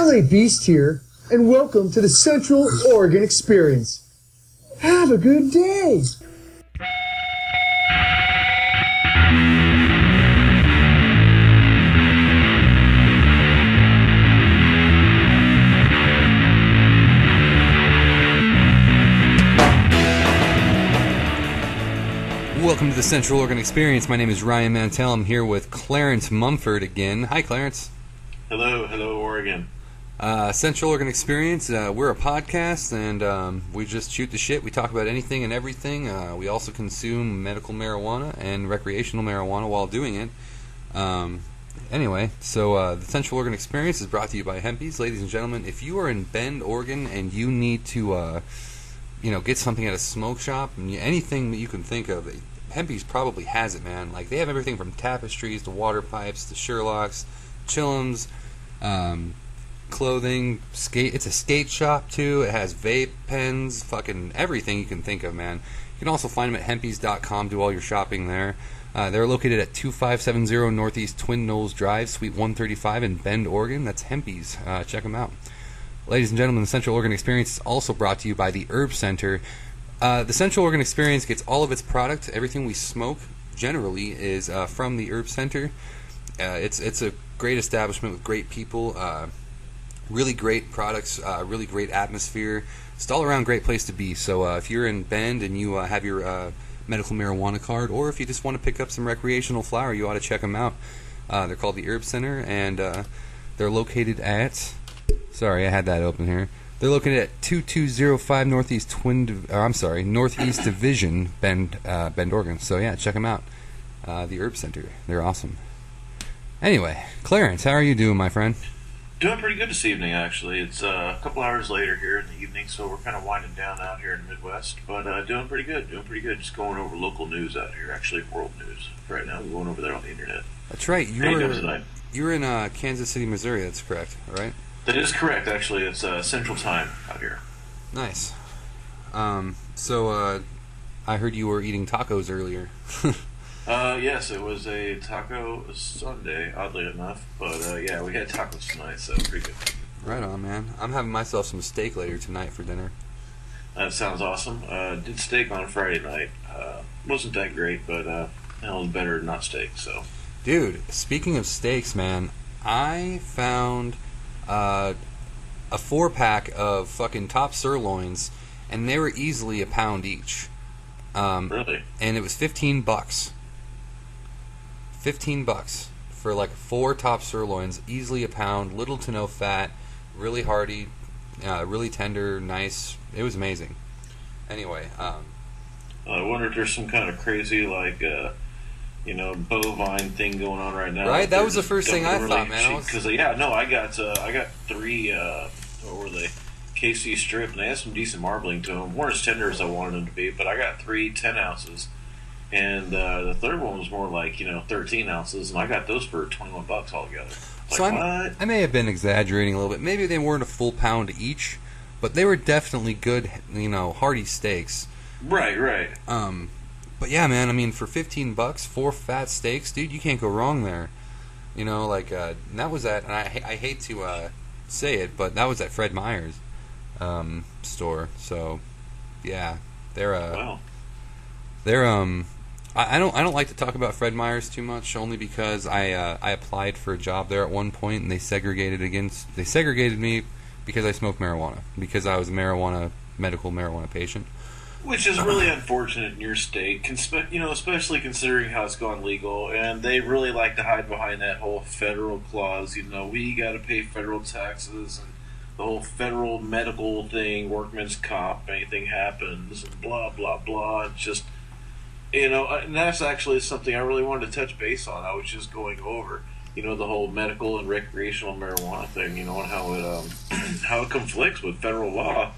LA Beast here, and welcome to the Central Oregon Experience. Have a good day. Welcome to the Central Oregon Experience. My name is Ryan Mantell. I'm here with Clarence Mumford again. Hi, Clarence. Hello, hello, Oregon. Uh, Central Oregon Experience. Uh, we're a podcast, and um, we just shoot the shit. We talk about anything and everything. Uh, we also consume medical marijuana and recreational marijuana while doing it. Um, anyway, so uh, the Central Oregon Experience is brought to you by Hempies, ladies and gentlemen. If you are in Bend, Oregon, and you need to, uh, you know, get something at a smoke shop, and anything that you can think of, Hempies probably has it, man. Like they have everything from tapestries to water pipes to Sherlocks, chillums, um, clothing, skate. It's a skate shop too. It has vape pens, fucking everything you can think of, man. You can also find them at hempies.com. Do all your shopping there. Uh, they're located at 2570 Northeast Twin Knolls Drive, Suite 135 in Bend, Oregon. That's Hempies. Uh, check them out. Ladies and gentlemen, the Central Oregon Experience is also brought to you by the Herb Center. Uh, the Central Oregon Experience gets all of its product, everything we smoke generally is uh, from the Herb Center. Uh, it's it's a great establishment with great people, uh, really great products, uh, really great atmosphere. It's all around great place to be. So uh, if you're in Bend and you uh, have your uh, medical marijuana card, or if you just want to pick up some recreational flower, you ought to check them out. Uh, they're called the Herb Center, and uh, they're located at. Sorry, I had that open here. They're located at 2205 Northeast Twin. Or I'm sorry, Northeast Division, Bend, Bend, Oregon. So yeah, check them out. The Herb Center. They're awesome. Anyway, Clarence, how are you doing, my friend? Doing pretty good this evening, actually. It's uh, a couple hours later here in the evening, so we're kind of winding down out here in the Midwest, but uh, doing pretty good. Doing pretty good. Just going over local news out here, actually world news right now. We're going over there on the internet. That's right. You tonight? you're in uh, Kansas City, Missouri. That's correct. right? That is correct, actually. It's uh, Central Time out here. Nice. Um, so uh, I heard you were eating tacos earlier. Uh, yes, it was a taco Sunday, oddly enough, but uh, yeah, we had tacos tonight, so pretty good. right on, man. I'm having myself some steak later tonight for dinner. That sounds awesome. Uh, did steak on Friday night. Uh, wasn't that great, but uh, it was better than not steak, so. Dude, speaking of steaks, man, I found uh, a four pack of fucking top sirloins, and they were easily a pound each. Um, Really? and it was 15 bucks. 15 bucks for like four top sirloins, easily a pound, little to no fat, really hearty, uh, really tender, nice. It was amazing. Anyway, um, I wonder if there's some kind of crazy, like, uh, you know, bovine thing going on right now. Right, that was the first thing I thought, man. Was- Because yeah, no, I got uh, I got three. Uh, what were they? KC strip, and they had some decent marbling to them. weren't as tender as I wanted them to be, but I got three 10 ounces, and uh, the third one was more like you know 13 ounces, and I got those for 21 bucks altogether. Like, so I'm, what? I may have been exaggerating a little bit. Maybe they weren't a full pound each, but they were definitely good, you know, hearty steaks. Right, right. Um, but yeah, man. I mean, for fifteen bucks, four fat steaks, dude, you can't go wrong there. You know, like uh, that was at, and I I hate to uh, say it, but that was at Fred Meyer's um, store. So yeah, they're uh, Well, they're um. I I don't. I don't like to talk about Fred Meyer's too much, only because I uh, I applied for a job there at one point, and they segregated against. They segregated me because I smoked marijuana because I was a marijuana medical marijuana patient. Which is really unfortunate in your state, you know, especially considering how it's gone legal, and they really like to hide behind that whole federal clause. You know, we got to pay federal taxes and the whole federal medical thing, workman's comp, anything happens, and blah blah blah. It's just, you know, and that's actually something I really wanted to touch base on. I was just going over, you know, the whole medical and recreational marijuana thing. You know, and how it um, how it conflicts with federal law.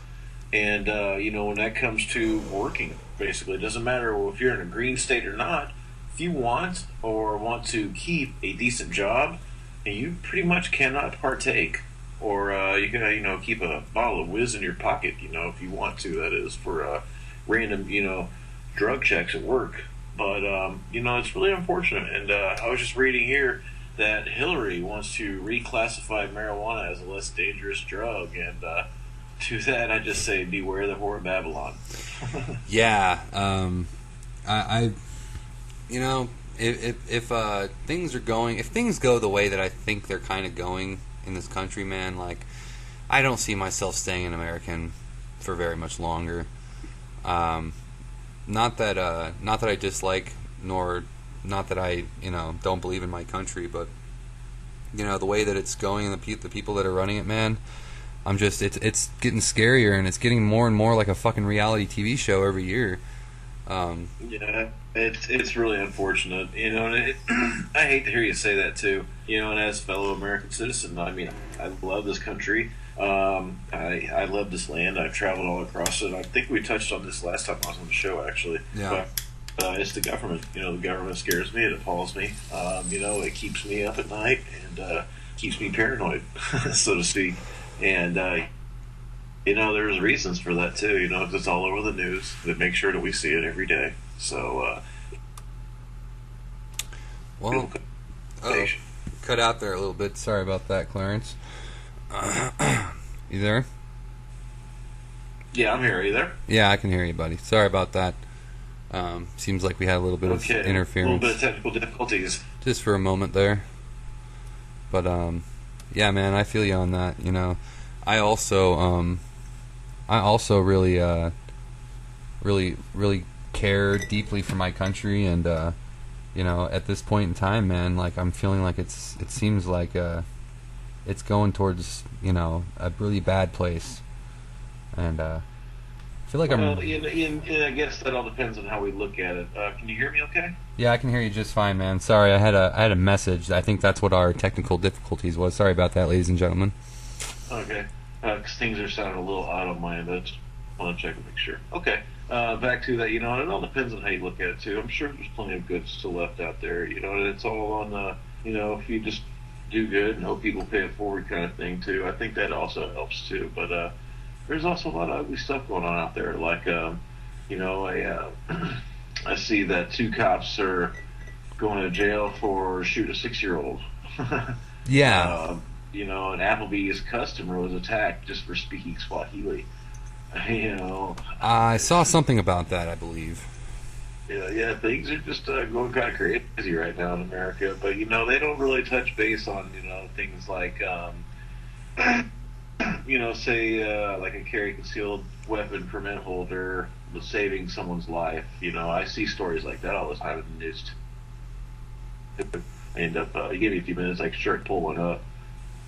And uh, you know, when that comes to working, basically, it doesn't matter if you're in a green state or not. If you want or want to keep a decent job, you pretty much cannot partake, or uh, you can you know keep a bottle of whiz in your pocket. You know, if you want to, that is for uh, random you know drug checks at work. But um, you know, it's really unfortunate. And uh, I was just reading here that Hillary wants to reclassify marijuana as a less dangerous drug, and uh, to that I just say, beware the whore of Babylon. Yeah, um, I, I, you know, if if, if uh, things are going, if things go the way that I think they're kind of going in this country, man, like I don't see myself staying an American for very much longer. Um, not that, uh, not that I dislike, nor not that I, you know, don't believe in my country, but you know the way that it's going and the pe- the people that are running it, man. I'm just it's it's getting scarier and it's getting more and more like a fucking reality TV show every year. Um, Yeah, it's it's really unfortunate, you know. And it, I hate to hear you say that too, you know. And as a fellow American citizen, I mean, I love this country. Um, I I love this land. I've traveled all across it. I think we touched on this last time I was on the show, actually. Yeah. But, uh, it's the government. You know, the government scares me. It appalls me. Um, you know, it keeps me up at night and uh, keeps me paranoid, so to speak. And uh, you know, there's reasons for that too. You know, 'cause it's all over the news. They make sure that we see it every day. So, uh, well, oh, cut out there a little bit. Sorry about that, Clarence. you there? yeah, I'm here. Are you there? Yeah, I can hear you, buddy. Sorry about that. Um, seems like we had a little bit Okay. of A interference. little bit of technical difficulties. just for a moment there. But um, yeah, man, I feel you on that. You know, I also um, I also really uh, really really care deeply for my country, and uh, you know, at this point in time, man, like I'm feeling like it's it seems like uh, it's going towards you know a really bad place, and uh, I feel like well, I'm in, in, in, I guess that all depends on how we look at it. Uh, can you hear me? Okay. Yeah, I can hear you just fine, man. Sorry, I had a I had a message. I think that's what our technical difficulties was. Sorry about that, ladies and gentlemen. Okay. Because things are sounding a little out of my end. I just want to check and make sure. Okay. Uh, back to that, you know, and it all depends on how you look at it too. I'm sure there's plenty of good still left out there, you know, and it's all on, uh, you know, if you just do good and hope people pay it forward kind of thing too. I think that also helps too. But uh, there's also a lot of ugly stuff going on out there. Like, um, you know, I, uh, I see that two cops are going to jail for shooting a six year old. Yeah, Uh, you know, an Applebee's customer was attacked just for speaking Swahili. You know, I saw something about that. I believe. Yeah, yeah things are just uh, going kind of crazy right now in America. But you know, they don't really touch base on you know things like, um, you know, say uh, like a carry concealed weapon permit holder was saving someone's life. You know, I see stories like that all the time in the news. I end up, uh, give me a few minutes, I can sure pull one up.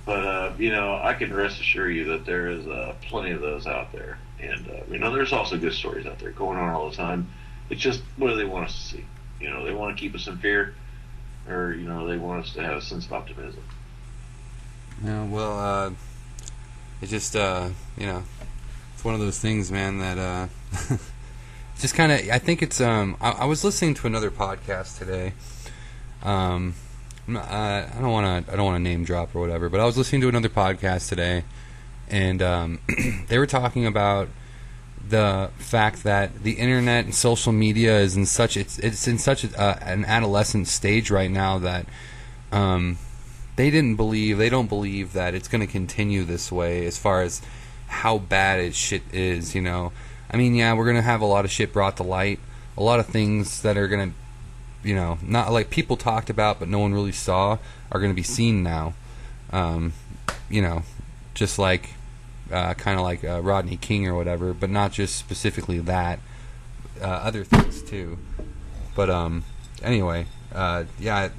But uh, you know, I can rest assure you that there is uh, plenty of those out there, and uh, you know, there's also good stories out there going on all the time. It's just what do they want us to see? You know, they want to keep us in fear, or you know, they want us to have a sense of optimism. Yeah. Well, uh, just uh, you know, it's one of those things, man. That uh, just kind of. I think it's. Um, I, I was listening to another podcast today. Um, uh, I don't want to. I don't want to name drop or whatever, but I was listening to another podcast today, and um, they were talking about the fact that the internet and social media is in such it's it's in such a, uh, an adolescent stage right now that um, they didn't believe they don't believe that it's going to continue this way as far as how bad it shit is you know? I mean yeah we're going to have a lot of shit brought to light. A lot of things that are going to you know not like people talked about but no one really saw are going to be seen now. Um, you know just like uh, kind of like uh, rodney king or whatever but not just specifically that uh, other things too but um anyway uh, yeah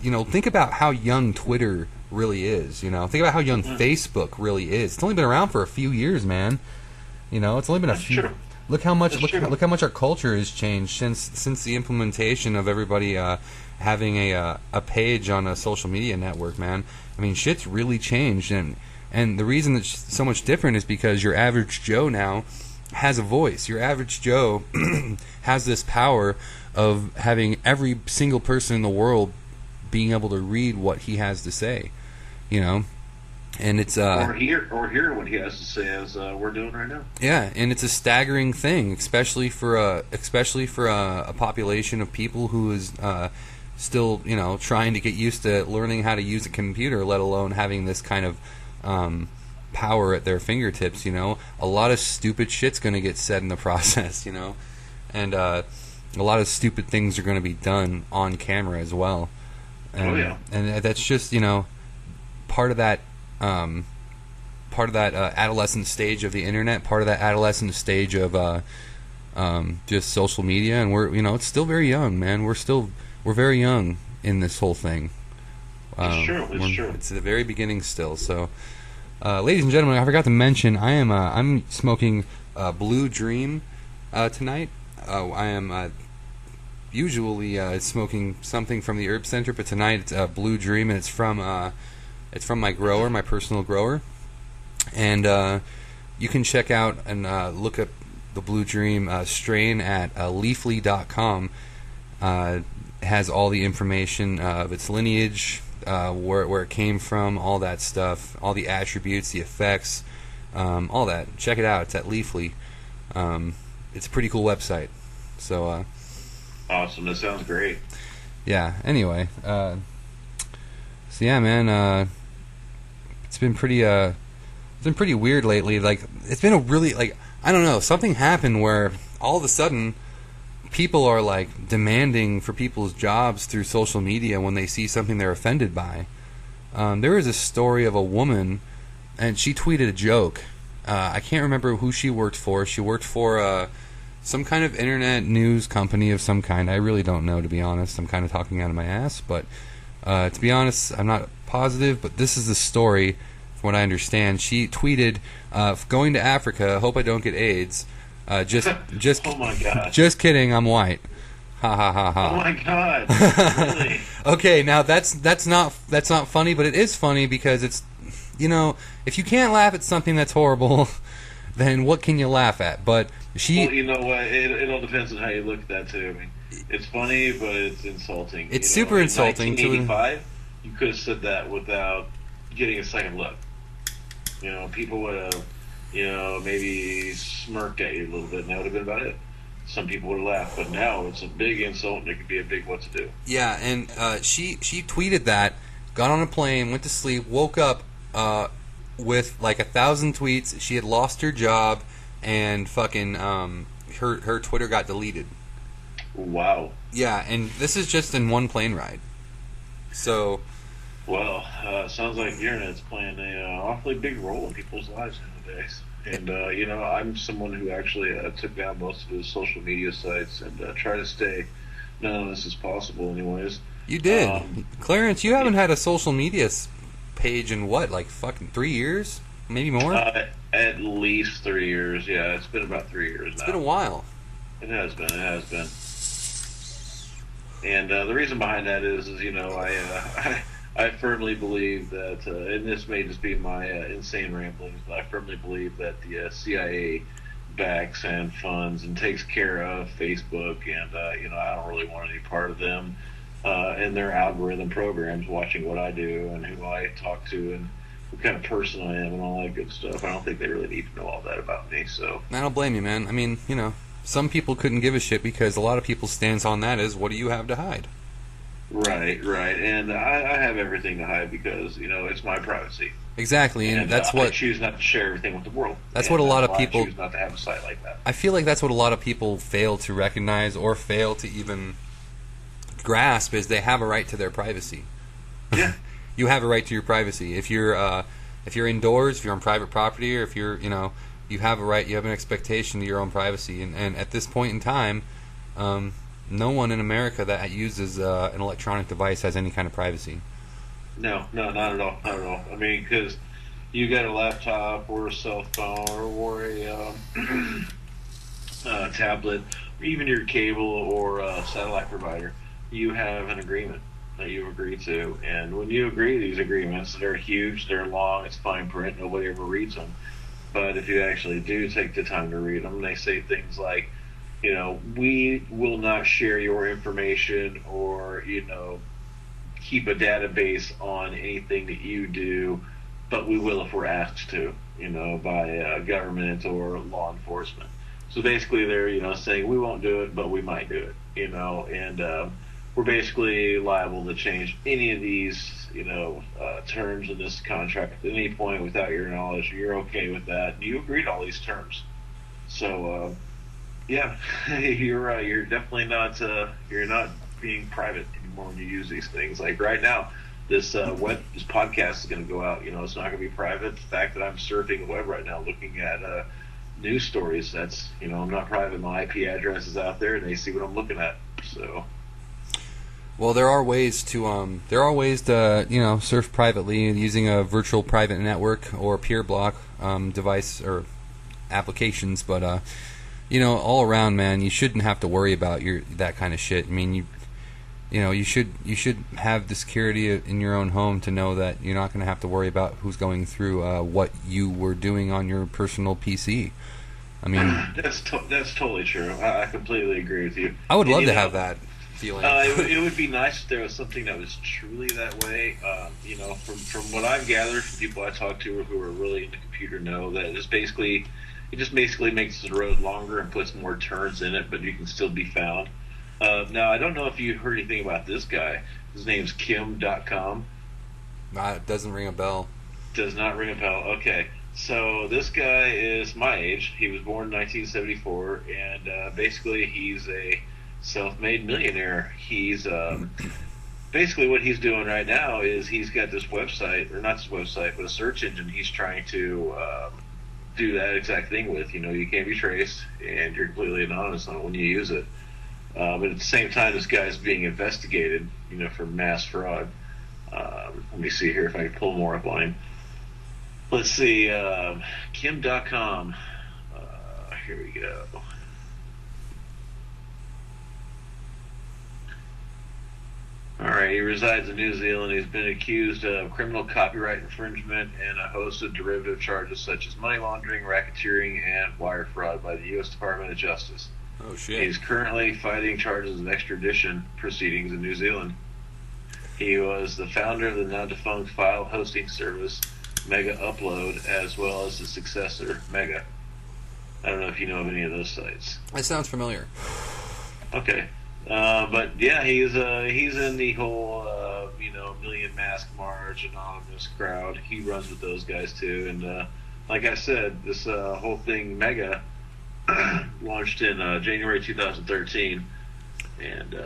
you know, think about how young Twitter really is. You know, think about how young Facebook really is. It's only been around for a few years, man. You know, it's only been a That's few. true. Look how much look, look how much our culture has changed since since the implementation of everybody uh, having a uh, a page on a social media network, man. I mean, shit's really changed, and and the reason that's so much different is because your average Joe now has a voice. Your average Joe has this power of having every single person in the world being able to read what he has to say, you know, and it's uh or hear or hear what he has to say as uh, we're doing right now. yeah, and it's a staggering thing, especially for a especially for a, a population of people who is uh, still you know trying to get used to learning how to use a computer, let alone having this kind of um, power at their fingertips. You know, a lot of stupid shit's going to get said in the process. You know, and uh, a lot of stupid things are going to be done on camera as well. And, Oh, yeah. and that's just you know part of that. Um, part of that uh, adolescent stage of the internet, part of that adolescent stage of uh, um, just social media, and we're you know it's still very young, man. We're still we're very young in this whole thing. It's true, it's true. It's the very beginning still. So, uh, ladies and gentlemen, I forgot to mention I am uh, I'm smoking uh, Blue Dream uh, tonight. Uh, I am uh, usually smoking something from the Herb Center, but tonight it's Blue Dream, and it's from it's from my grower, my personal grower, and you can check out and look up the Blue Dream strain at Leafly.com. Uh, has all the information of its lineage, uh, where where it came from, all that stuff, all the attributes, the effects, um, all that. Check it out. It's at Leafly. Um, it's a pretty cool website. So. Uh, Awesome. That sounds great. yeah anyway uh so yeah man uh it's been pretty uh it's been pretty weird lately like it's been a really like i don't know something happened where all of a sudden people are like demanding for people's jobs through social media when they see something they're offended by um, there was a story of a woman and she tweeted a joke uh, i can't remember who she worked for she worked for uh, some kind of internet news company of some kind. I really don't know, to be honest. I'm kind of talking out of my ass, but uh, to be honest, I'm not positive. But this is the story, from what I understand. She tweeted, uh, "Going to Africa. Hope I don't get AIDS. Uh, just, just, Oh my god. just kidding. I'm white. Ha ha ha ha. Oh my god. Really? Okay, now that's that's not that's not funny, but it is funny because it's you know if you can't laugh at something that's horrible, then what can you laugh at? But she well, you know what? It, it all depends on how you look at that too. I mean, it's funny, but it's insulting. It's You know, super in insulting to- 1985, you could have said that without getting a second look. You know, people would have, you know, maybe smirked at you a little bit, and that would have been about it. Some people would have laughed, but now it's a big insult, and it could be a big what to do. Yeah, and uh, she she tweeted that, got on a plane, went to sleep, woke up uh, with like a thousand tweets. She had lost her job, and fucking um, her her Twitter got deleted. Wow. Yeah, and this is just in one plane ride. So Well, uh, sounds like the internet's playing a uh, awfully big role in people's lives nowadays. And uh, you know, I'm someone who actually uh, took down most of his social media sites and uh, try to stay anonymous as possible. Anyways, you did, Um, Clarence. You haven't had a social media page in what, like fucking three years, maybe more. uh, at least three years. Yeah, it's been about three years it's now. been a while. It has been. It has been. And uh, the reason behind that is, is you know, I uh, I, firmly believe that, uh, and this may just be my uh, insane ramblings, but I firmly believe that the uh, CIA backs and funds and takes care of Facebook, and uh, you know, I don't really want any part of them uh, and their algorithm programs watching what I do and who I talk to and what kind of person I am and all that good stuff. I don't think they really need to know all that about me. So. I don't blame you, man. I mean, you know, some people couldn't give a shit because a lot of people's stance on that is, what do you have to hide? Right, right, and I, I have everything to hide because you know it's my privacy, Exactly, and, that's uh, I what choose not to share everything with the world. That's what a lot of people- I choose not to have a site like that. I feel like that's what a lot of people fail to recognize or fail to even grasp is they have a right to their privacy. Yeah. you have a right to your privacy. If you're uh, if you're indoors, if you're on private property, or if you're you know you have a right, you have an expectation to your own privacy. And, and at this point in time, um, no one in America that uses uh, an electronic device has any kind of privacy. No, no, not at all, not at all. I mean, because you got a laptop or a cell phone or, a um, uh, tablet, or even your cable or uh, satellite provider, you have an agreement that you agree to. And when you agree to these agreements, they're huge, they're long, it's fine print, nobody ever reads them. But if you actually do take the time to read them, they say things like, you know, we will not share your information or, you know, keep a database on anything that you do, but we will if we're asked to, you know, by uh, government or law enforcement. So basically, they're you know saying we won't do it, but we might do it, you know. And um, we're basically liable to change any of these, you know, uh, terms in this contract at any point without your knowledge. You're okay with that. You agreed to all these terms. So, uh, yeah, you're uh, you're definitely not uh, you're not being private anymore when you use these things. Like right now, this uh, web this podcast is going to go out. You know, it's not going to be private. The fact that I'm surfing the web right now, looking at uh, news stories, that's you know I'm not private. My IP address is out there, and they see what I'm looking at. So. Well, there are ways to um, there are ways to you know surf privately using a virtual private network or peer block um, device or applications, but uh, you know, all around, man, you shouldn't have to worry about your that kind of shit. I mean, you you know, you should you should have the security in your own home to know that you're not going to have to worry about who's going through uh, what you were doing on your personal PC. I mean, that's to- that's totally true. I, I completely agree with you. I would love to know, have that feeling. Uh, it, would- it would be nice if there was something that was truly that way. Um, you know, from from what I've gathered from people I talk to who are really into computer know that it's basically it just basically makes the road longer and puts more turns in it, but you can still be found. Uh, now, I don't know if you heard anything about this guy. His name's Kim Dotcom. Nah, it doesn't ring a bell. Does not ring a bell. Okay. So this guy is my age. He was born in 1974, and uh, basically he's a self-made millionaire. He's um, basically what he's doing right now is he's got this website, or not this website, but a search engine. He's trying to um, do that exact thing with. You know, you can't be traced, and you're completely anonymous on it when you use it. Uh, but at the same time, this guy's being investigated, you know, for mass fraud. Um, let me see here if I can pull more up on him. Let's see, um, Kim Dotcom. Uh, here we go. All right, he resides in New Zealand. He's been accused of criminal copyright infringement and a host of derivative charges such as money laundering, racketeering, and wire fraud by the U.S. Department of Justice. Oh shit! He's currently fighting charges of extradition proceedings in New Zealand. He was the founder of the now defunct file hosting service Mega Upload, as well as the successor Mega. I don't know if you know of any of those sites. That sounds familiar. Okay, uh, but yeah, he's uh, he's in the whole uh, you know Million Mask March anonymous crowd. He runs with those guys too, and uh, like I said, this uh, whole thing Mega launched in January 2013, and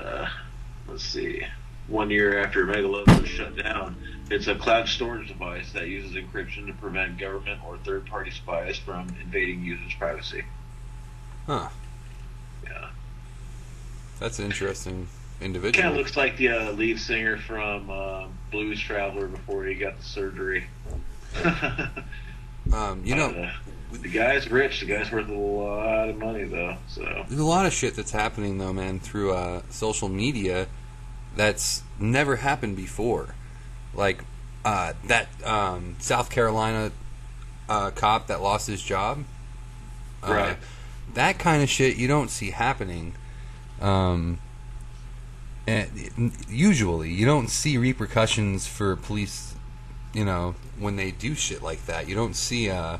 let's see, one year after Megaload was shut down, it's a cloud storage device that uses encryption to prevent government or third-party spies from invading users' privacy. Huh? That's an interesting individual. Kind of looks like the uh, lead singer from uh, Blues Traveler before he got the surgery. um, you know, Uh, the guy's rich. The guy's worth a lot of money, though. So There's a lot of shit that's happening though, man, through uh, social media that's never happened before. Like uh, that um, South Carolina uh, cop that lost his job. Right. That kind of shit you don't see happening. Um, and usually, you don't see repercussions for police. You know, when they do shit like that, you don't see. Uh,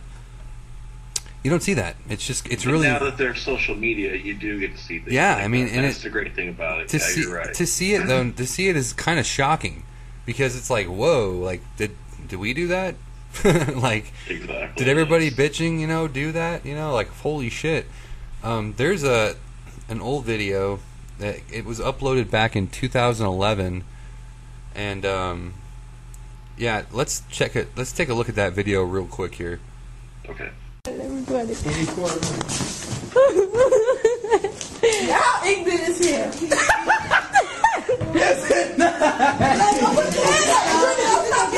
you don't see that. It's just. It's really now that there's social media, you do get to see things. Yeah, like I mean, that. and that's it- the great thing about it. to yeah, see you're right. to see it though to see it is kind of shocking because it's like whoa like did did we do that like exactly. did everybody yes. bitching you know do that you know like holy shit um, there's a an old video that it was uploaded back in 2011 and um, yeah let's check it let's take a look at that video real quick here Okay. Everybody. Y'all ignorant as hell.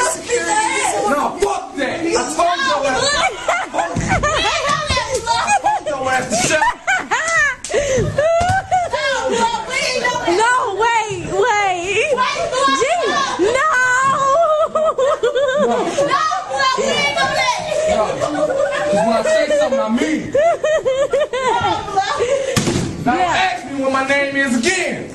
No, fuck that. I told your ass. Your ass to shut. No, wait, wait. Gee, no. Cause when I say something, I mean it. Now Yeah. ask me what my name is again.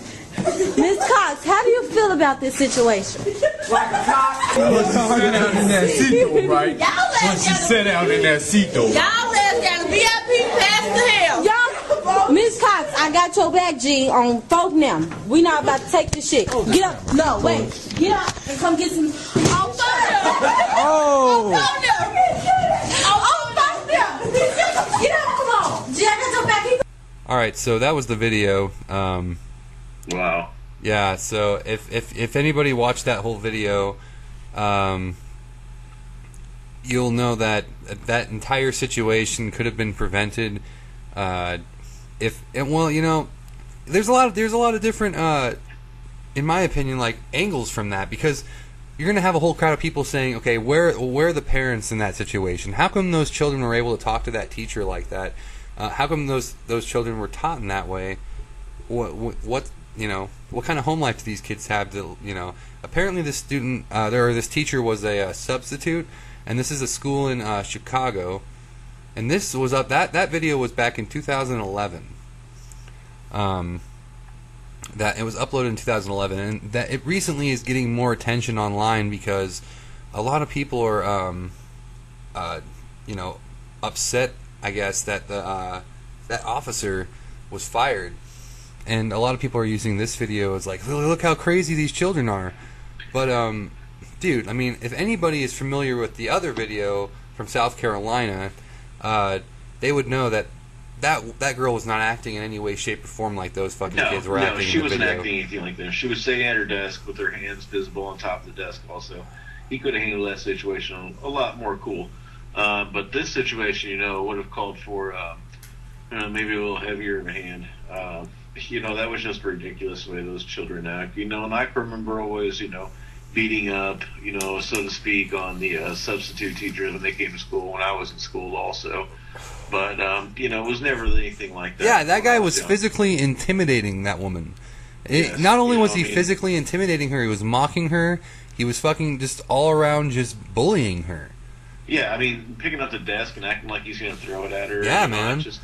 Miss Cox, how do you feel about this situation? Like a cock. When she sat down in that seat though, right? When she sat down in that seat though. Y'all left down the VIP past the hell. Y'all, Miss Cox, I got your back, G, on folk now. We not about to take this shit. Get up. No, wait. Get up and come get some. Oh, fuck. Oh. Oh, no. Oh, fuck no. Get up. Come on. G, I got your back. All right, so that was the video. Um, Wow. Yeah, so if if if anybody watched that whole video, um, you'll know that that entire situation could have been prevented. Uh, if and well, you know, there's a lot of there's a lot of different, uh, in my opinion, like angles from that because you're gonna have a whole crowd of people saying, okay, where where are the parents in that situation? How come those children were able to talk to that teacher like that? Uh, how come those those children were taught in that way? What what you know what kind of home life do these kids have? To you know, apparently this student uh, there or this teacher was a, uh substitute, and this is a school in uh, Chicago, and this was up that that video was back in 2011. Um, that it was uploaded in 2011, and that it recently is getting more attention online because a lot of people are, um, uh, you know, upset. I guess that the uh, that officer was fired, and a lot of people are using this video as like, "Look- how crazy these children are. But um, dude, I mean, if anybody is familiar with the other video from South Carolina, uh, they would know that that that girl was not acting in any way, shape, or form like those fucking No, kids were no, acting she in the wasn't video. acting anything like that. She was sitting at her desk with her hands visible on top of the desk. Also, he could have handled that situation a lot more cool. Uh, but this situation, you know, would have called for um, you know, maybe a little heavier of a hand. Uh, you know, that was just ridiculous the way those children act. You know, and I remember always, you know, beating up, you know, so to speak, on the uh, substitute teachers when they came to school when I was in school also. But um, you know, it was never anything like that. Yeah, that guy I was physically intimidating that woman. It, Yes, not only was I he mean- physically intimidating her, he was mocking her. He was fucking just all around just bullying her. Yeah, I mean, picking up the desk and acting like he's going to throw it at her. Yeah, man. Just,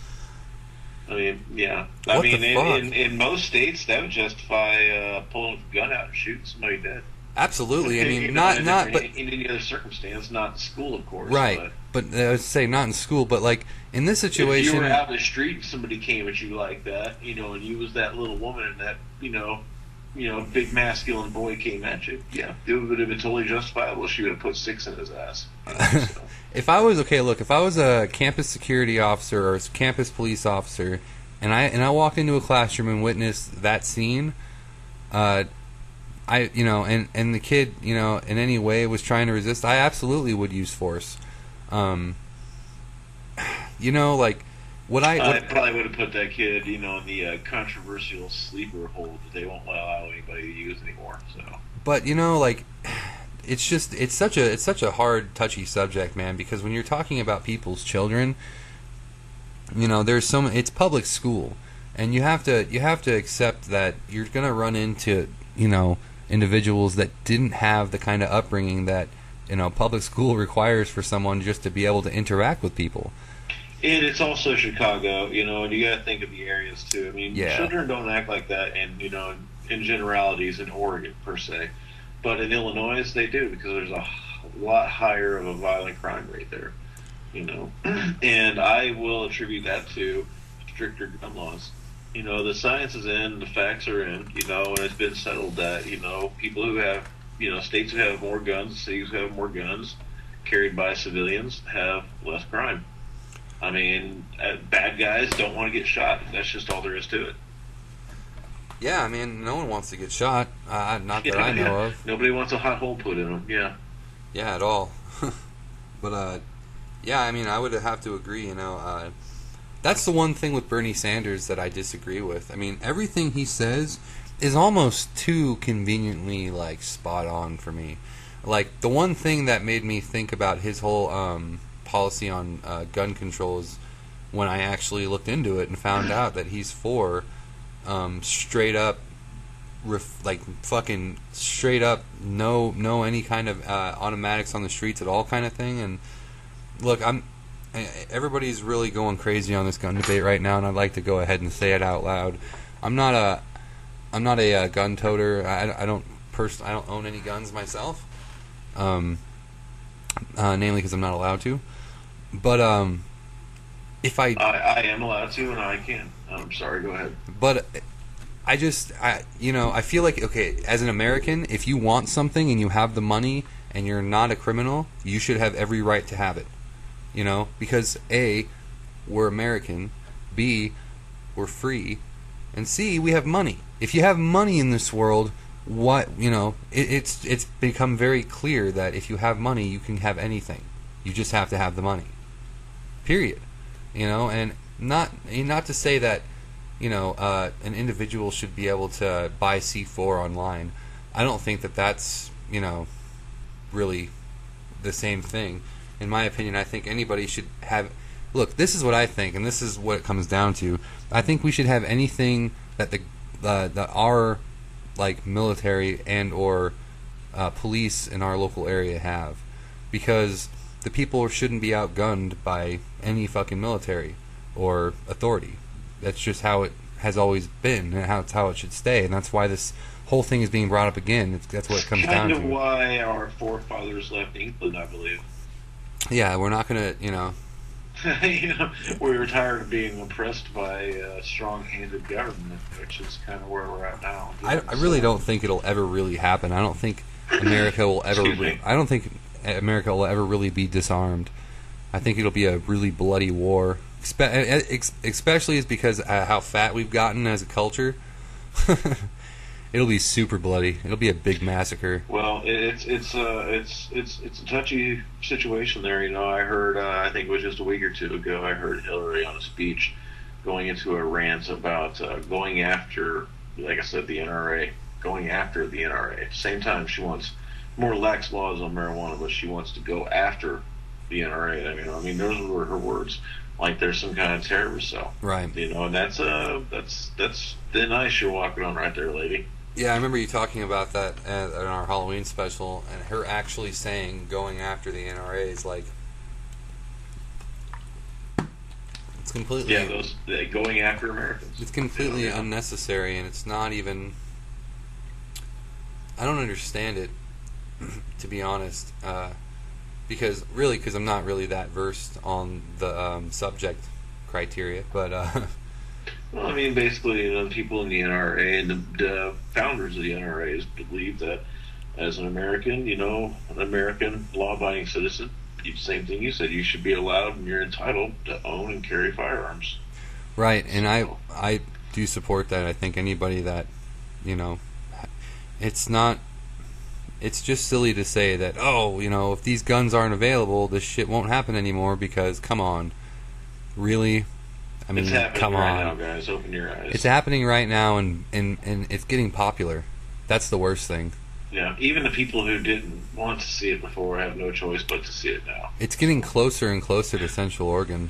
I mean, yeah. I What mean, in, in, in most states, that would justify uh, pulling a gun out and shooting somebody dead. Absolutely. I You mean, know, not in not but in any other circumstance, not in school, of course. right. But But uh, I would say not in school, but like in this situation, if you were out in the street and somebody came at you like that, you know, and you was that little woman and that, you know, you know, big masculine boy came at you, yeah, it would have been totally justifiable. She would have put six in his ass. you know, so. If I was okay, look, if I was a campus security officer or a campus police officer, and I and I walked into a classroom and witnessed that scene, uh, I you know, and and the kid you know in any way was trying to resist, I absolutely would use force. Um, you know, like what I, I probably would have put that kid, you know, in the uh, controversial sleeper hold that they won't allow anybody to use anymore. So but you know like it's just it's such a it's such a hard touchy subject man because when you're talking about people's children you know there's so it's public school and you have to you have to accept that you're going to run into you know individuals that didn't have the kind of upbringing that you know public school requires for someone just to be able to interact with people and it's also Chicago, you know, and you got to think of the areas too. I mean, Yeah. children don't act like that, in you know, in generalities in Oregon per se, but in Illinois they do because there's a lot higher of a violent crime rate there, you know, and I will attribute that to stricter gun laws. You know, the science is in, the facts are in, you know, and it's been settled that you know people who have, you know, states who have more guns, cities who have more guns carried by civilians have less crime. I mean, uh, bad guys don't want to get shot. That's just all there is to it. Yeah i mean no one wants to get shot uh, not that i know Yeah. of Nobody wants a hot hole put in them. Yeah. Yeah, at all. but uh, yeah, I mean, I would have to agree. You know, uh, that's the one thing with Bernie Sanders that I disagree with. I mean, everything he says is almost too conveniently like spot on for me. Like the one thing that made me think about his whole um, policy on uh, gun control is when I actually looked into it and found out that he's for um, straight up ref- like fucking straight up no no any kind of uh, automatics on the streets at all kind of thing. And look i'm everybody's really going crazy on this gun debate right now and i'd like to go ahead and say it out loud. I'm not a i'm not a, uh gun toter. I, I don't pers- i don't own any guns myself um uh, namely because i'm not allowed to. But um if I I, I am allowed to, and I can. I'm sorry. Go ahead. but I just I you know I feel like okay as an American if you want something and you have the money and you're not a criminal you should have every right to have it you know because a we're American b we're free and c we have money if you have money in this world what you know it, it's it's become very clear that if you have money you can have anything you just have to have the money period you know and not not to say that you know uh, an individual should be able to buy C4 online. I don't think that that's you know really the same thing. In my opinion I think anybody should have look this is what I think and this is what it comes down to. I think we should have anything that the uh, that our like military and or uh, police in our local area have. Because the people shouldn't be outgunned by any fucking military or authority. That's just how it has always been, and how it's how it should stay, and that's why this whole thing is being brought up again. It's, that's what it comes down Kind of to. why our forefathers left England, I believe. Yeah, we're not gonna, you know, you know, we were tired of being oppressed by a strong-handed government, which is kind of where we're at now. I, I really don't think it'll ever really happen. I don't think America will ever. Re- I don't think America will ever really be disarmed. I think it'll be a really bloody war. Especially is because uh, how fat we've gotten as a culture. it'll be super bloody. It'll be a big massacre. Well, it's it's uh it's it's it's a touchy situation there. You know, I heard uh, I think it was just a week or two ago. I heard Hillary on a speech going into a rant about uh, going after, like I said, the NRA, going after the NRA. At the same time, she wants more lax laws on marijuana, but she wants to go after the NRA. I mean, I mean, those were her words. Like there's some kind of terrorist cell, Right. you know, and that's uh that's that's thin ice you're walking on right there, lady. Yeah, I remember you talking about that at, in our Halloween special, and her actually saying going after the NRA is like it's completely Yeah, those going after Americans. It's completely Yeah. unnecessary, and it's not even. I don't understand it, to be honest, uh, because really, because I'm not really that versed on the um, subject criteria. But uh, Well, I mean, basically, you know, the people in the NRA and the, the founders of the NRA believe that as an American, you know, an American law-abiding citizen, same thing you said, you should be allowed and you're entitled to own and carry firearms. right, and I I do support that. I think anybody that, you know, it's not. It's just silly to say that oh, you know, if these guns aren't available, this shit won't happen anymore. Because come on, really, I mean, it's happening come right on. now, guys. Open your eyes. It's happening right now, and, and, and it's getting popular. That's the worst thing. yeah, even the people who didn't want to see it before have no choice but to see it now. It's getting closer and closer to Central Oregon.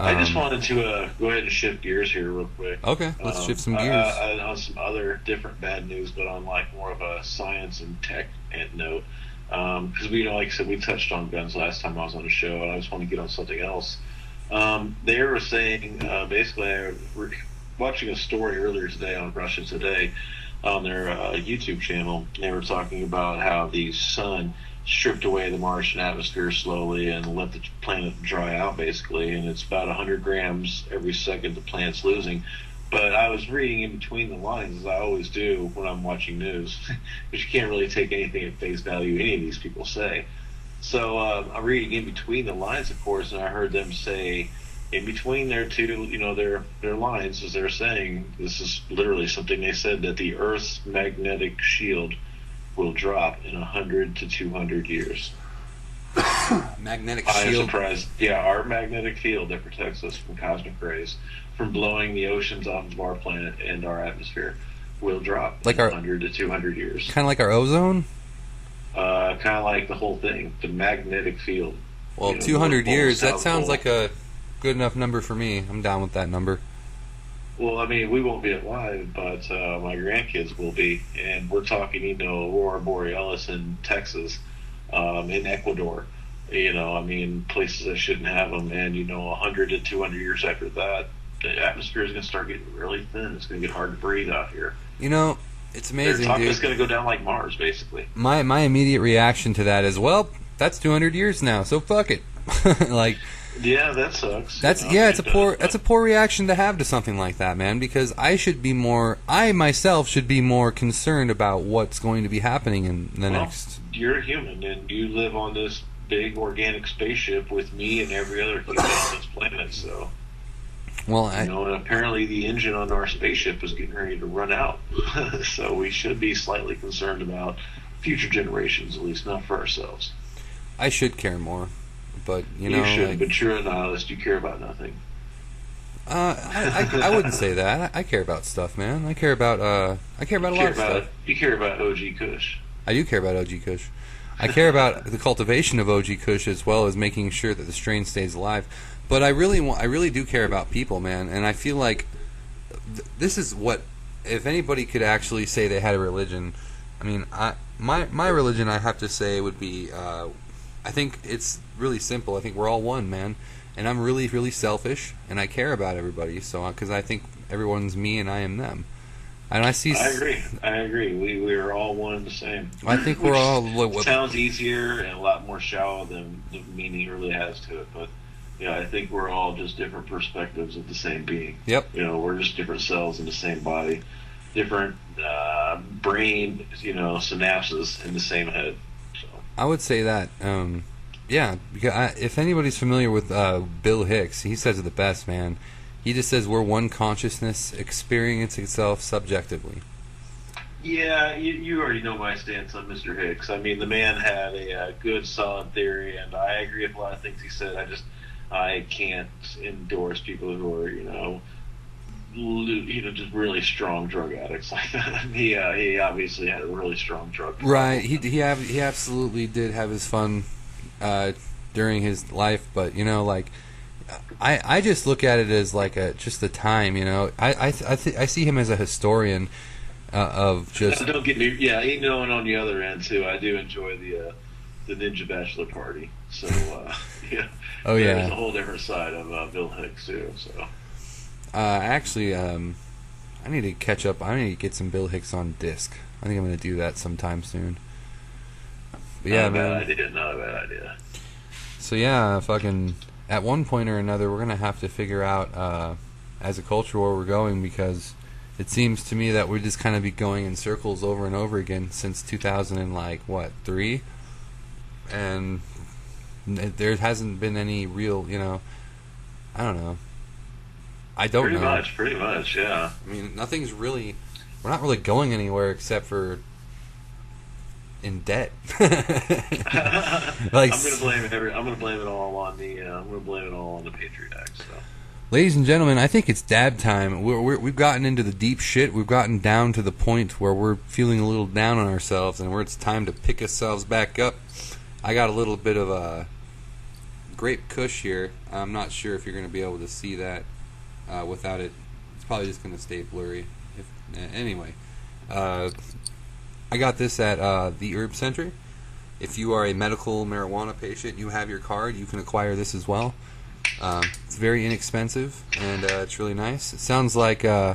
I just Um, wanted to uh, go ahead and shift gears here real quick. Okay, let's Um, shift some gears. uh, on some other different bad news, but on like more of a science and tech and note. Because we, you know, like I said, we touched on guns last time I was on the show, and I just want to get on something else. Um, they were saying uh, basically, I was watching a story earlier today on Russia Today on their uh, YouTube channel. They were talking about how the sun stripped away the Martian atmosphere slowly and let the planet dry out, basically. And it's about 100 grams every second the planet's losing. But I was reading in between the lines, as I always do when I'm watching news, because you can't really take anything at face value any of these people say. So uh, I'm reading in between the lines, of course, and I heard them say, in between their two, you know, their their lines, as they're saying, this is literally something they said that the Earth's magnetic shield will drop in 100 to 200 years. Magnetic field? I am shield. surprised. Yeah, our magnetic field that protects us from cosmic rays, from blowing the oceans off of our planet and our atmosphere, will drop Like in our- 100 to 200 years. Kind of like our ozone. Uh, kind of like the whole thing, the magnetic field. Well, You know, 200 years. That sounds Pole. like a good enough number for me. I'm down with that number. Well, I mean, we won't be alive, but uh, my grandkids will be, and we're talking, you know, Aurora Borealis in Texas, um, in Ecuador. You know, I mean, places that shouldn't have them, and you know, 100 to 200 years after that, the atmosphere is going to start getting really thin. It's going to get hard to breathe out here. You know, it's amazing, talking dude. it's going to go down like Mars, basically. my my immediate reaction to that is, well, that's 200 years now, so fuck it. like, Yeah, that sucks. That's yeah, it's a poor that's a poor reaction to have to something like that, man. Because I should be more, I myself should be more concerned about what's going to be happening in the Well, next. You're a human, and you live on this big organic spaceship with me and every other human on this planet. So, Well, you know, and apparently the engine on our spaceship is getting ready to run out. so we should be slightly concerned about future generations, at least not for ourselves. I should care more, but you know, you should. Like, but you're a nihilist. You care about nothing. uh, I, I, I wouldn't say that. I, I care about stuff, man. I care about uh, I care about a You lot care of stuff. you care about OG Kush. I do care about OG Kush. I care about the cultivation of OG Kush as well as making sure that the strain stays alive. But I really want, I really do care about people, man. And I feel like th- this is what, if anybody could actually say they had a religion, I mean, I my my religion, I have to say, would be, uh, I think it's really simple. I think we're all one, man. And I'm really, really selfish, and I care about everybody. So, because I think everyone's me and I am them. And I see. I agree. I agree. We we are all one and the same. I think we're all. What, what, sounds easier and a lot more shallow than the meaning it really has to it. But yeah, I think we're all just different perspectives of the same being. Yep. You know, we're just different cells in the same body, different uh, brain, you know, synapses in the same head. I would say that. Um, yeah, because I, if anybody's familiar with uh, Bill Hicks, he says it the best, man. He just says we're one consciousness experiencing itself subjectively. yeah, you, you already know my stance on Mr. Hicks. I mean, the man had a, uh good, solid theory, and I agree with a lot of things he said. I just I can't endorse people who are, you know, you know, just really strong drug addicts like that. he uh, he obviously had a really strong drug. problem. Right. He he have, he absolutely did have his fun uh, during his life, but you know, like I I just look at it as like a just the time. You know, I I th- I, th- I see him as a historian uh, of just Don't get me. Yeah, you know, and on the other end too, I do enjoy the uh, the Ninja Bachelor Party. So uh, yeah. Oh, yeah. There's a whole different side of uh, Bill Hicks too. So Uh, actually, um, I need to catch up. I need to get some Bill Hicks on disc. I think I'm going to do that sometime soon. But yeah, not a bad man. idea. Not a bad idea. So yeah, fucking. At one point or another, we're gonna have to figure out uh, as a culture where we're going because it seems to me that we're just kind of be going in circles over and over again since 2000 and like what three, and there hasn't been any real, you know. I don't know. I don't pretty know. Pretty much. Pretty much. Yeah. I mean, nothing's really. We're not really going anywhere except for in debt. like, I'm gonna blame every. I'm gonna blame it all on the. Uh, I'm gonna blame it all on the Patriot Act. So ladies and gentlemen, I think it's dab time. We're, we're, we've gotten into the deep shit. We've gotten down to the point where we're feeling a little down on ourselves, and where it's time to pick ourselves back up. I got a little bit of a grape kush here. I'm not sure if you're going to be able to see that uh, without it. It's probably just going to stay blurry. If, uh, anyway, uh, I got this at uh, the Herb Center. If you are a medical marijuana patient, you have your card, you can acquire this as well. Um, it's very inexpensive and uh, it's really nice. It sounds like uh,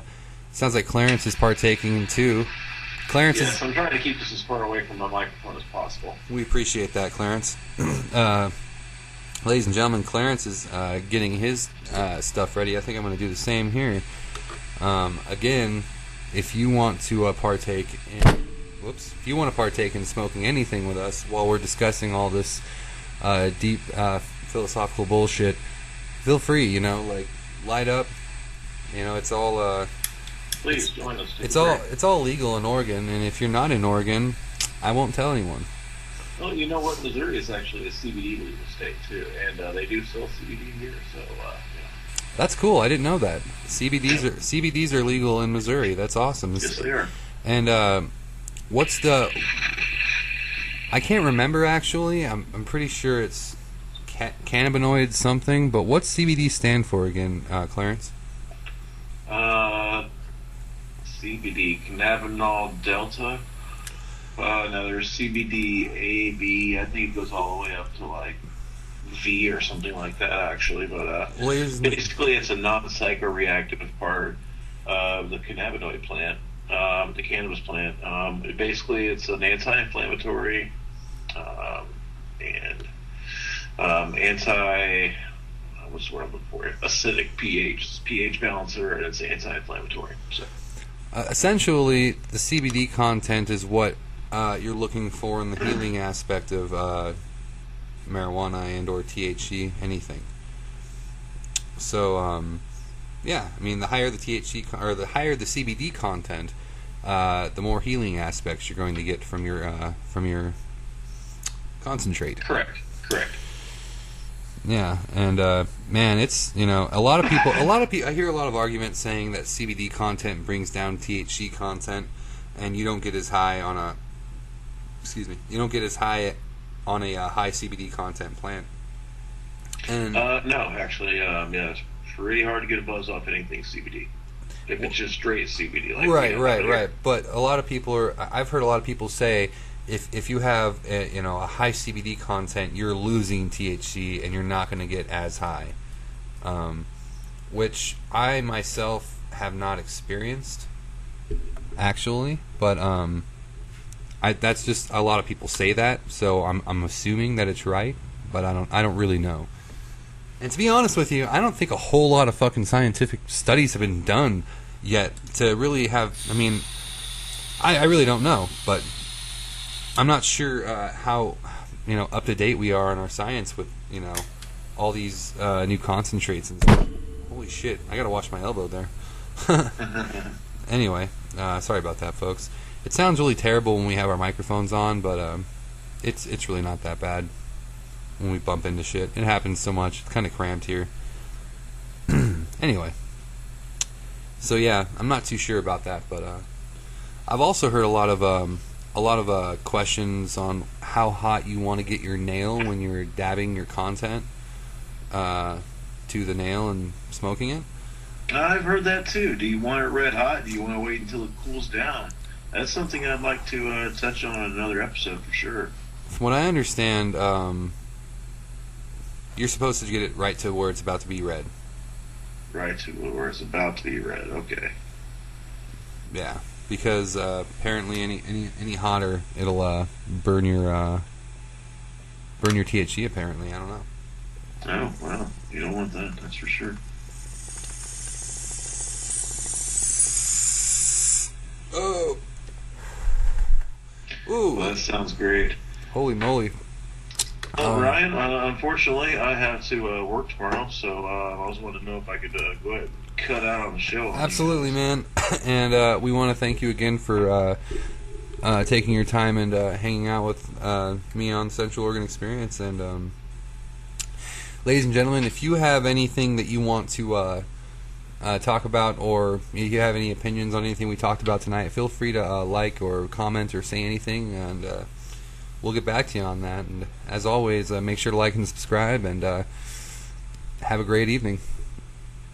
sounds like Clarence is partaking too. Clarence yes, is. I'm trying to keep this as far away from my microphone as possible. We appreciate that, Clarence. ladies and gentlemen, Clarence is uh, getting his uh, stuff ready. I think I'm going to do the same here. Um, again, if you want to uh, partake in, whoops, if you want to partake in smoking anything with us while we're discussing all this uh, deep uh, philosophical bullshit, feel free. You know, like light up. You know, it's all. Uh, Please join us. it's all it's all legal in Oregon, and if you're not in Oregon, I won't tell anyone. Well, you know what? Missouri is actually a CBD legal state too, and uh, they do sell CBD here. So uh, yeah. That's cool. I didn't know that. CBDs are CBDs are legal in Missouri. That's awesome. yes, they are. And uh, what's the? I can't remember actually. I'm I'm pretty sure it's ca- cannabinoid something. But what's CBD stand for again, uh, Clarence? Uh, CBD cannabinol delta. Uh, now there's CBD A, B. I think it goes all the way up to like V or something like that, actually. But uh, basically, it's a non-psychoreactive part of the cannabinoid plant, um, the cannabis plant. Um, it- basically, it's an anti-inflammatory um, and um, anti what's the word I'm looking for? Acidic pH, it's pH balancer, and it's anti-inflammatory. So Uh, essentially, the CBD content is what uh, you're looking for in the healing aspect of uh, marijuana and or THC, anything. So, um, yeah, I mean, the higher the THC con- or the higher the CBD content, uh, the more healing aspects you're going to get from your uh, from your concentrate. correct, correct. Yeah, and uh, man, it's you know a lot of people. A lot of people. I hear a lot of arguments saying that CBD content brings down THC content, and you don't get as high on a. Excuse me. You don't get as high on a uh, high CBD content plant. And Uh, no, actually, um, yeah, it's pretty hard to get a buzz off anything CBD. If it's just straight CBD, like right, right, right. But a lot of people are. I've heard a lot of people say. If, if you have a, you know a high CBD content, you're losing THC and you're not going to get as high, um, which I myself have not experienced actually, but um, I that's just a lot of people say that, so I'm I'm assuming that it's right, but I don't I don't really know. And to be honest with you, I don't think a whole lot of fucking scientific studies have been done yet to really have. I mean, I, I really don't know, but I'm not sure uh, how you know up to date we are in our science with you know all these uh, new concentrates and stuff. Holy shit! I gotta watch my elbow there. anyway, uh, sorry about that, folks. It sounds really terrible when we have our microphones on, but um, it's it's really not that bad when we bump into shit. It happens so much. It's kind of cramped here. anyway, so yeah, I'm not too sure about that, but uh, I've also heard a lot of um, a lot of uh, questions on how hot you want to get your nail when you're dabbing your content uh, to the nail and smoking it. I've heard that too. Do you want it red hot? Do you want to wait until it cools down? That's something I'd like to uh, touch on in another episode for sure. From what I understand, um, you're supposed to get it right to where it's about to be red. Right to where it's about to be red. Okay. Yeah, because uh, apparently any, any any hotter it'll uh, burn your uh, burn your THC. Apparently, I don't know. Oh well, you don't want that. That's for sure. Ooh, Well, that sounds great. holy moly! Well, Um, Ryan, uh, unfortunately, I have to uh, work tomorrow, so uh, I was wanting to know if I could uh, go ahead and cut out on the show. Absolutely, man. and uh, we want to thank you again for uh, uh, taking your time and uh, hanging out with uh, me on Central Oregon Experience. And um, ladies and gentlemen, if you have anything that you want to uh, talk about, or if you have any opinions on anything we talked about tonight, feel free to uh, like or comment or say anything, and uh, we'll get back to you on that. And as always, uh, make sure to like and subscribe, and uh, have a great evening.